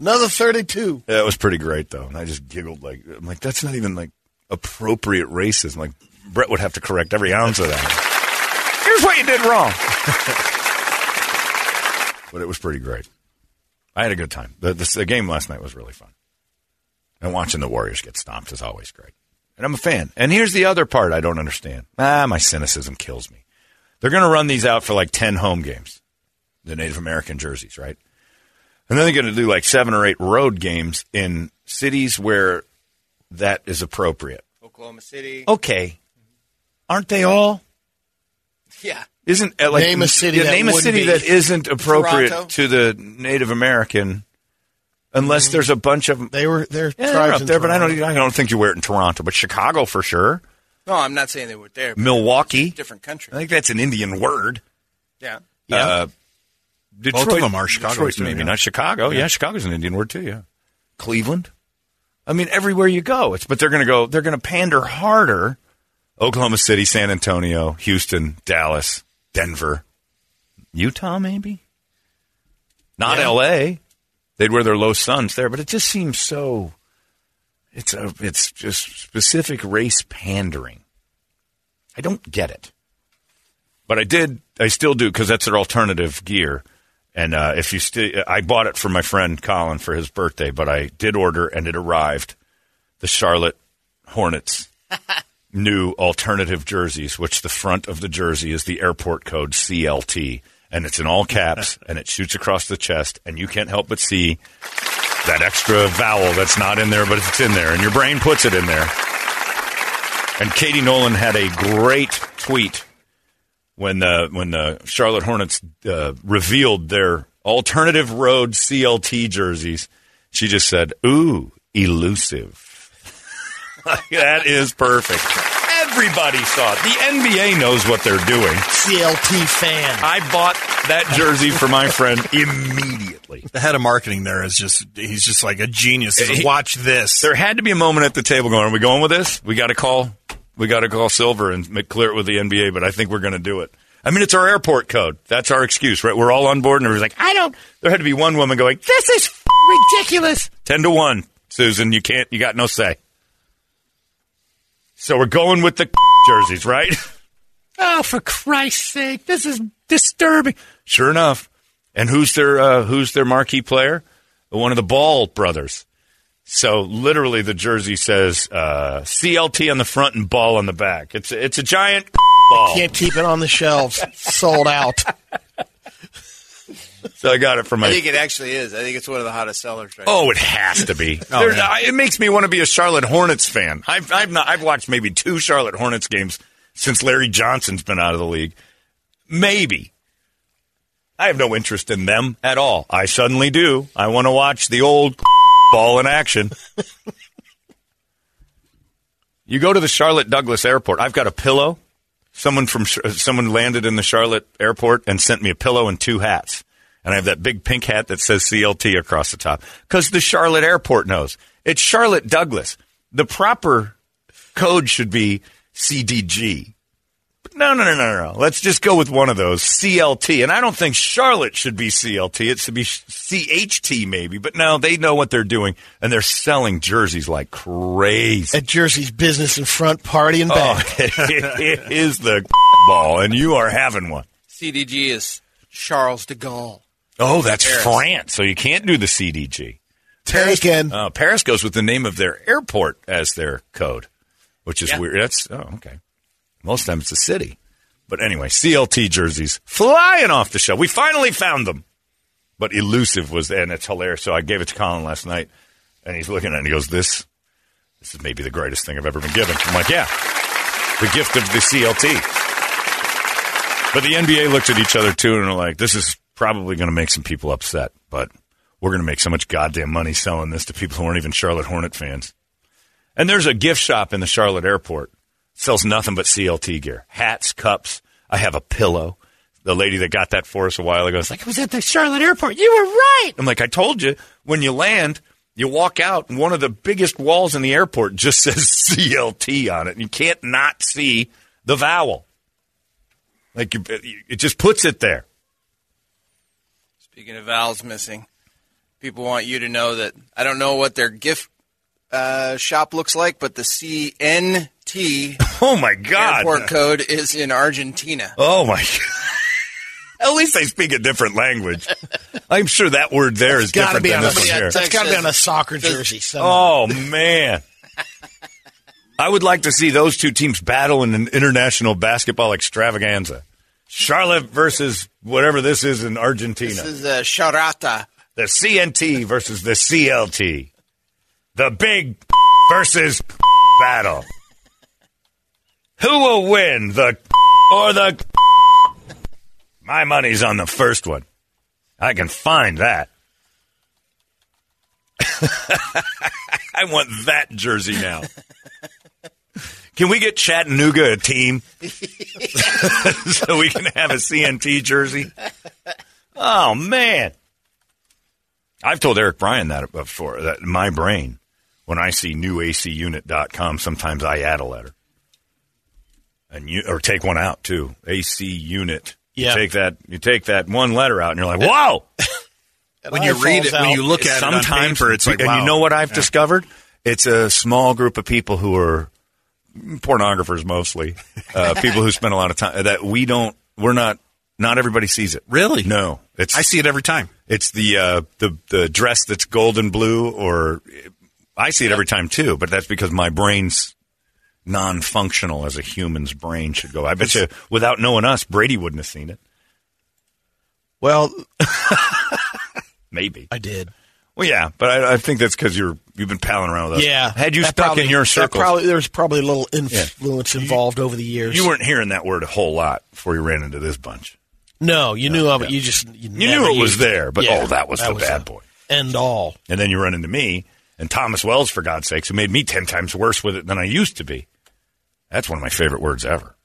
Another 32. Yeah, That was pretty great, though. And I just giggled like, I'm like, that's not even like appropriate racism. Like Brett would have to correct every ounce of that. Here's what you did wrong. but it was pretty great. I had a good time. The, the, the game last night was really fun. And watching the Warriors get stomped is always great. And I'm a fan. And here's the other part I don't understand. Ah, my cynicism kills me. They're going to run these out for like 10 home games, the Native American jerseys, right? And then they're going to do like seven or eight road games in cities where that is appropriate. Oklahoma City. Okay. Aren't they all? Yeah. Isn't uh, like Name a city yeah, that name a city be. that isn't appropriate Toronto? to the Native American, unless there's a bunch of them. They were they're Yeah, they're up in there, but I don't. I don't think you wear it in Toronto, but Chicago for sure. No, I'm not saying they were there. but Milwaukee. Different country. I think that's an Indian word. Yeah. Uh, Detroit, Both of them are Chicago, Detroit, too, maybe yeah. not Chicago. Yeah. Chicago's an Indian word too. Yeah, Cleveland. I mean, everywhere you go, it's but they're going to go. They're going to pander harder. Oklahoma City, San Antonio, Houston, Dallas, Denver, Utah, maybe. Not Yeah. L.A. They'd wear their low suns there, but it just seems so. It's a. It's just specific race pandering. I don't get it. But I did. I still do because that's their alternative gear. And uh, if you still, I bought it for my friend Colin for his birthday. But I did order, and it arrived. The Charlotte Hornets new alternative jerseys, which the front of the jersey is the airport code CLT, and it's in all caps, and it shoots across the chest, and you can't help but see that extra vowel that's not in there, but it's in there, and your brain puts it in there. And Katie Nolan had a great tweet when the when the Charlotte Hornets uh, revealed their alternative road CLT jerseys. She just said, "Ooh, elusive." that is perfect. Everybody saw it. The NBA knows what they're doing. CLT fan. I bought that jersey for my friend immediately. The head of marketing there is just, he's just like a genius. He- Watch this. There had to be a moment at the table going, "Are we going with this? We got to call, we got to call Silver and make clear it with the NBA." But I think we're going to do it. I mean, it's our airport code. That's our excuse, right? We're all on board, and everybody's like, "I don't." There had to be one woman going, "This is f- ridiculous." Ten to one, Susan. You can't. You got no say. So we're going with the jerseys, right? Oh, for Christ's sake, this is disturbing. Sure enough. And who's their uh, who's their marquee player? One of the Ball brothers. So literally, the jersey says uh, CLT on the front and Ball on the back. It's a, it's a giant ball. Can't keep it on the shelves. Sold out. So I got it from my. I think it actually is. I think it's one of the hottest sellers right Oh, it has to be. Oh, yeah. I- it makes me want to be a Charlotte Hornets fan. I've I've not I've watched maybe two Charlotte Hornets games since Larry Johnson's been out of the league. Maybe. I have no interest in them at all. I suddenly do. I want to watch the old ball in action. you go to the Charlotte Douglas Airport. I've got a pillow. Someone from uh, someone landed in the Charlotte airport and sent me a pillow and two hats. And I have that big pink hat that says CLT across the top because the Charlotte airport knows it's Charlotte Douglas. The proper code should be CDG. But no, no, no, no, no. Let's just go with one of those CLT. And I don't think Charlotte should be CLT. It should be CHT maybe. But no, they know what they're doing and they're selling jerseys like crazy. At Jersey's business in front party and back. Oh, it is the ball, and you are having one. CDG is Charles de Gaulle. Oh, that's Paris. France. So you can't do the CDG. Taken. Uh, Paris goes with the name of their airport as their code, which is Yeah. weird. That's oh okay. Most of the time it's a city, but anyway, CLT jerseys flying off the shelf. We finally found them, but elusive was and it's hilarious. So I gave it to Colin last night, and he's looking at it and he goes, "This, this is maybe the greatest thing I've ever been given." I'm like, "Yeah, the gift of the CLT." But the NBA looked at each other too and are like, "This is probably going to make some people upset, but." We're going to make so much goddamn money selling this to people who aren't even Charlotte Hornet fans. And there's a gift shop in the Charlotte airport. Sells nothing but CLT gear. Hats, cups. I have a pillow. The lady that got that for us a while ago was like, I was at the Charlotte airport. You were right. I'm like, I told you, when you land, you walk out, and one of the biggest walls in the airport just says CLT on it. And You can't not see the vowel. Like, you, it just puts it there. Speaking of vowels missing, people want you to know that I don't know what their gift uh, shop looks like, but the CNT Oh, my God. airport code is in Argentina. Oh my god! At least they speak a different language. I'm sure that word there is Gotta different be than on a, this one here. that's got to be on a soccer jersey. somewhere. Oh man! I would like to see those two teams battle in an international basketball extravaganza. Charlotte versus whatever this is in Argentina. This is uh, Charata. the CNT versus the CLT. The big versus battle. Who will win, the or the? My money's on the first one. I can find that. I want that jersey now. Can we get Chattanooga a team so we can have a CNT jersey? Oh man. I've told Eric Bryan that before. That my brain, when I see newacunit.com, sometimes I add a letter, and you or take one out too. AC unit. Yeah. You take that. You take that one letter out, and you're like, "Whoa!" when you read it, when you look at it on sometimes paper, it's like, and wow. you know what I've Yeah. discovered? It's a small group of people who are pornographers mostly, uh, people who spend a lot of time that we don't. We're not. Not everybody sees it. Really? No. It's I see it every time. it's the uh, the the dress that's golden blue, or I see it every time too. But that's because my brain's non-functional as a human's brain should go. I bet you, without knowing us, Brady wouldn't have seen it. Well, maybe I did. Well, yeah, but I, I think that's because you're you've been palling around with us. Yeah. had you stuck probably- in your circle, circles, Probably, there's probably a little influence involved over the years. you weren't hearing that word a whole lot before you ran into this bunch. No, you knew of it. You just you, You knew it was there, but Yeah, oh, that was the bad boy. End all. And then you run into me and Thomas Wells, for God's sakes, who made me ten times worse with it than I used to be. That's one of my favorite words ever.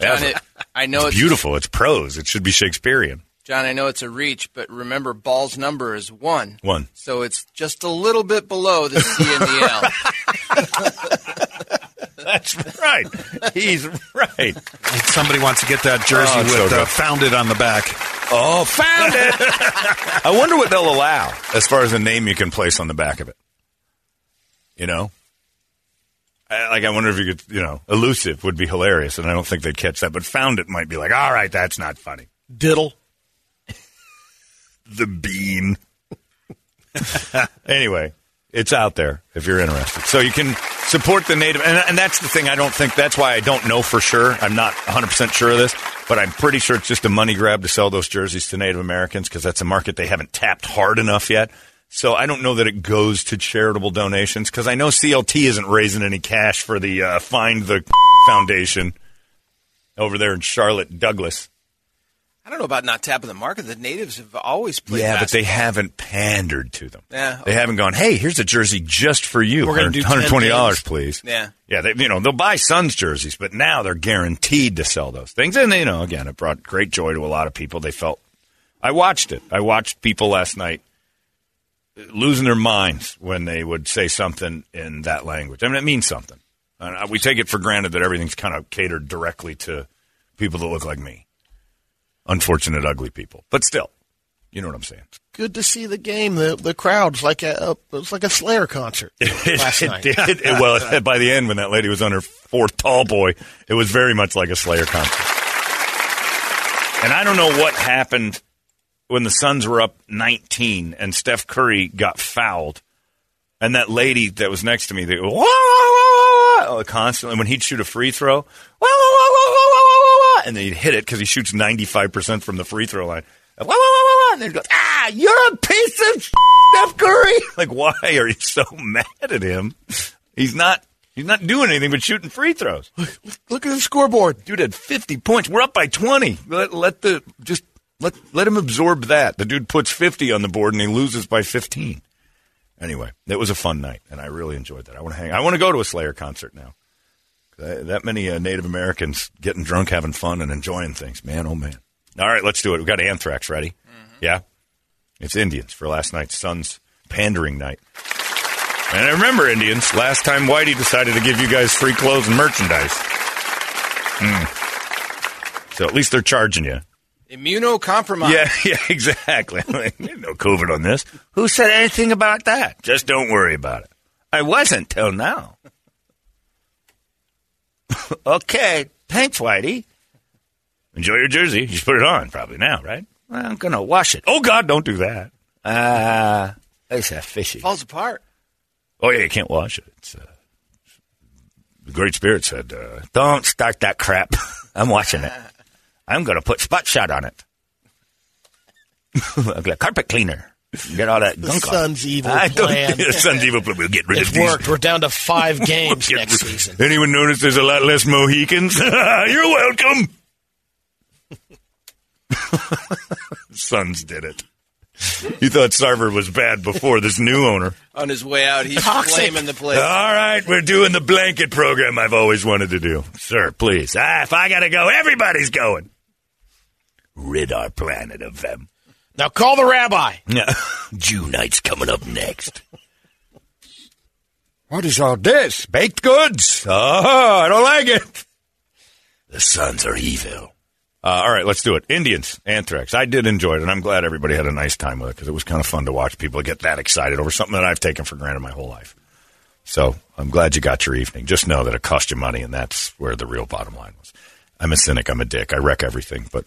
John, Ever. it, I know it's it's, beautiful. It's prose. It should be Shakespearean. John. I know it's a reach, but remember, Ball's number is one. One. So it's just a little bit below the C and the L. That's right. He's right. If Somebody wants to get that jersey Oh, it's so with uh, good. "founded" on the back. Oh, found it. I wonder what they'll allow as far as a name you can place on the back of it. You know? Like, I wonder if you could, you know, elusive would be hilarious, and I don't think they'd catch that, but found it might be like, all right, that's not funny. Diddle. The bean. anyway, it's out there if you're interested. So you can support the native, and, and that's the thing. I don't think that's why I don't know for sure. I'm not 100 percent sure of this, but I'm pretty sure it's just a money grab to sell those jerseys to Native Americans because that's a market they haven't tapped hard enough yet. So I don't know that it goes to charitable donations because I know CLT isn't raising any cash for the uh, Find the Foundation over there in Charlotte, Douglas. I don't know about not tapping the market. The natives have always played. Yeah, but they haven't pandered to them. Yeah, They haven't gone, hey, here's a jersey just for you. We're gonna do 10 $120, please. Yeah. Yeah, they, you know, they'll buy Suns jerseys, but now they're guaranteed to sell those things. And, you know, again, it brought great joy to a lot of people. They felt, I watched it. I watched people last night losing their minds when they would say something in that language. I mean, it means something. Uh, we take it for granted that everything's kind of catered directly to people that look like me. Unfortunate, ugly people. But still, you know what I'm saying. Good to see the game. The the crowd's like a, a it was like a Slayer concert last it night. did. It- well, by the end, when that lady was on her fourth tall boy, it was very much like a Slayer concert. And I don't know what happened when the Suns were up 19 and Steph Curry got fouled, and that lady that was next to me, they go oh, constantly when he'd shoot a free throw, wah, wah, wah, wah, wah, wah, wah, and then he'd hit it because he shoots 95 percent from the free throw line. Wah, wah, wah, wah, and then he'd go, ah, you're a piece of Steph Curry. Like, why are you so mad at him? He's not. He's not doing anything but shooting free throws. Look, look at the scoreboard. Dude had 50 points. We're up by 20. Let, let the just let let him absorb that. The dude puts 50 on the board and he loses by 15. Anyway, it was a fun night and I really enjoyed that. I want to hang. I want to go to a Slayer concert now. That, that many uh, Native Americans getting drunk, having fun, and enjoying things. Man, oh man! All right, let's do it. We got Anthrax ready. Yeah, it's Indians for last night's Suns pandering night. And I remember Indians last time Whitey decided to give you guys free clothes and merchandise. Hmm. So at least they're charging you. Immunocompromised. Yeah, yeah, exactly. No COVID on this. Who said anything about that? Just don't worry about it. I wasn't till now. okay, thanks, Whitey. Enjoy your jersey. You should put it on probably now, right? Well, I'm gonna wash it. Oh God, don't do that. Ah, it's a fishy. Falls apart. Oh yeah, you can't wash it. It's, uh, the Great Spirit said, uh, "Don't start that crap." I'm watching it. I'm going to put spot shot on it. like a carpet cleaner. Get all that The gunk Sun's off. evil I don't think the Sun's evil plan. We'll get rid It of these. It worked. We're down to five games Get next rid- season. Anyone notice there's a lot less Mohicans? You're welcome. Suns did it. You thought Sarver was bad before this new owner. On his way out, he's Toxic. flaming the place. All right, we're doing the blanket program I've always wanted to do. Sir, please. Ah, if I got to go, everybody's going. Rid our planet of them. Now call the rabbi. Yeah. Jew night's coming up next. What is all this? Baked goods. Oh, I don't like it. The Suns are evil. Uh, all right, let's do it. Indians, Anthrax. I did enjoy it, and I'm glad everybody had a nice time with it because it was kind of fun to watch people get that excited over something that I've taken for granted my whole life. So I'm glad you got your evening. Just know that it cost you money, and that's where the real bottom line was. I'm a cynic. I'm a dick. I wreck everything, but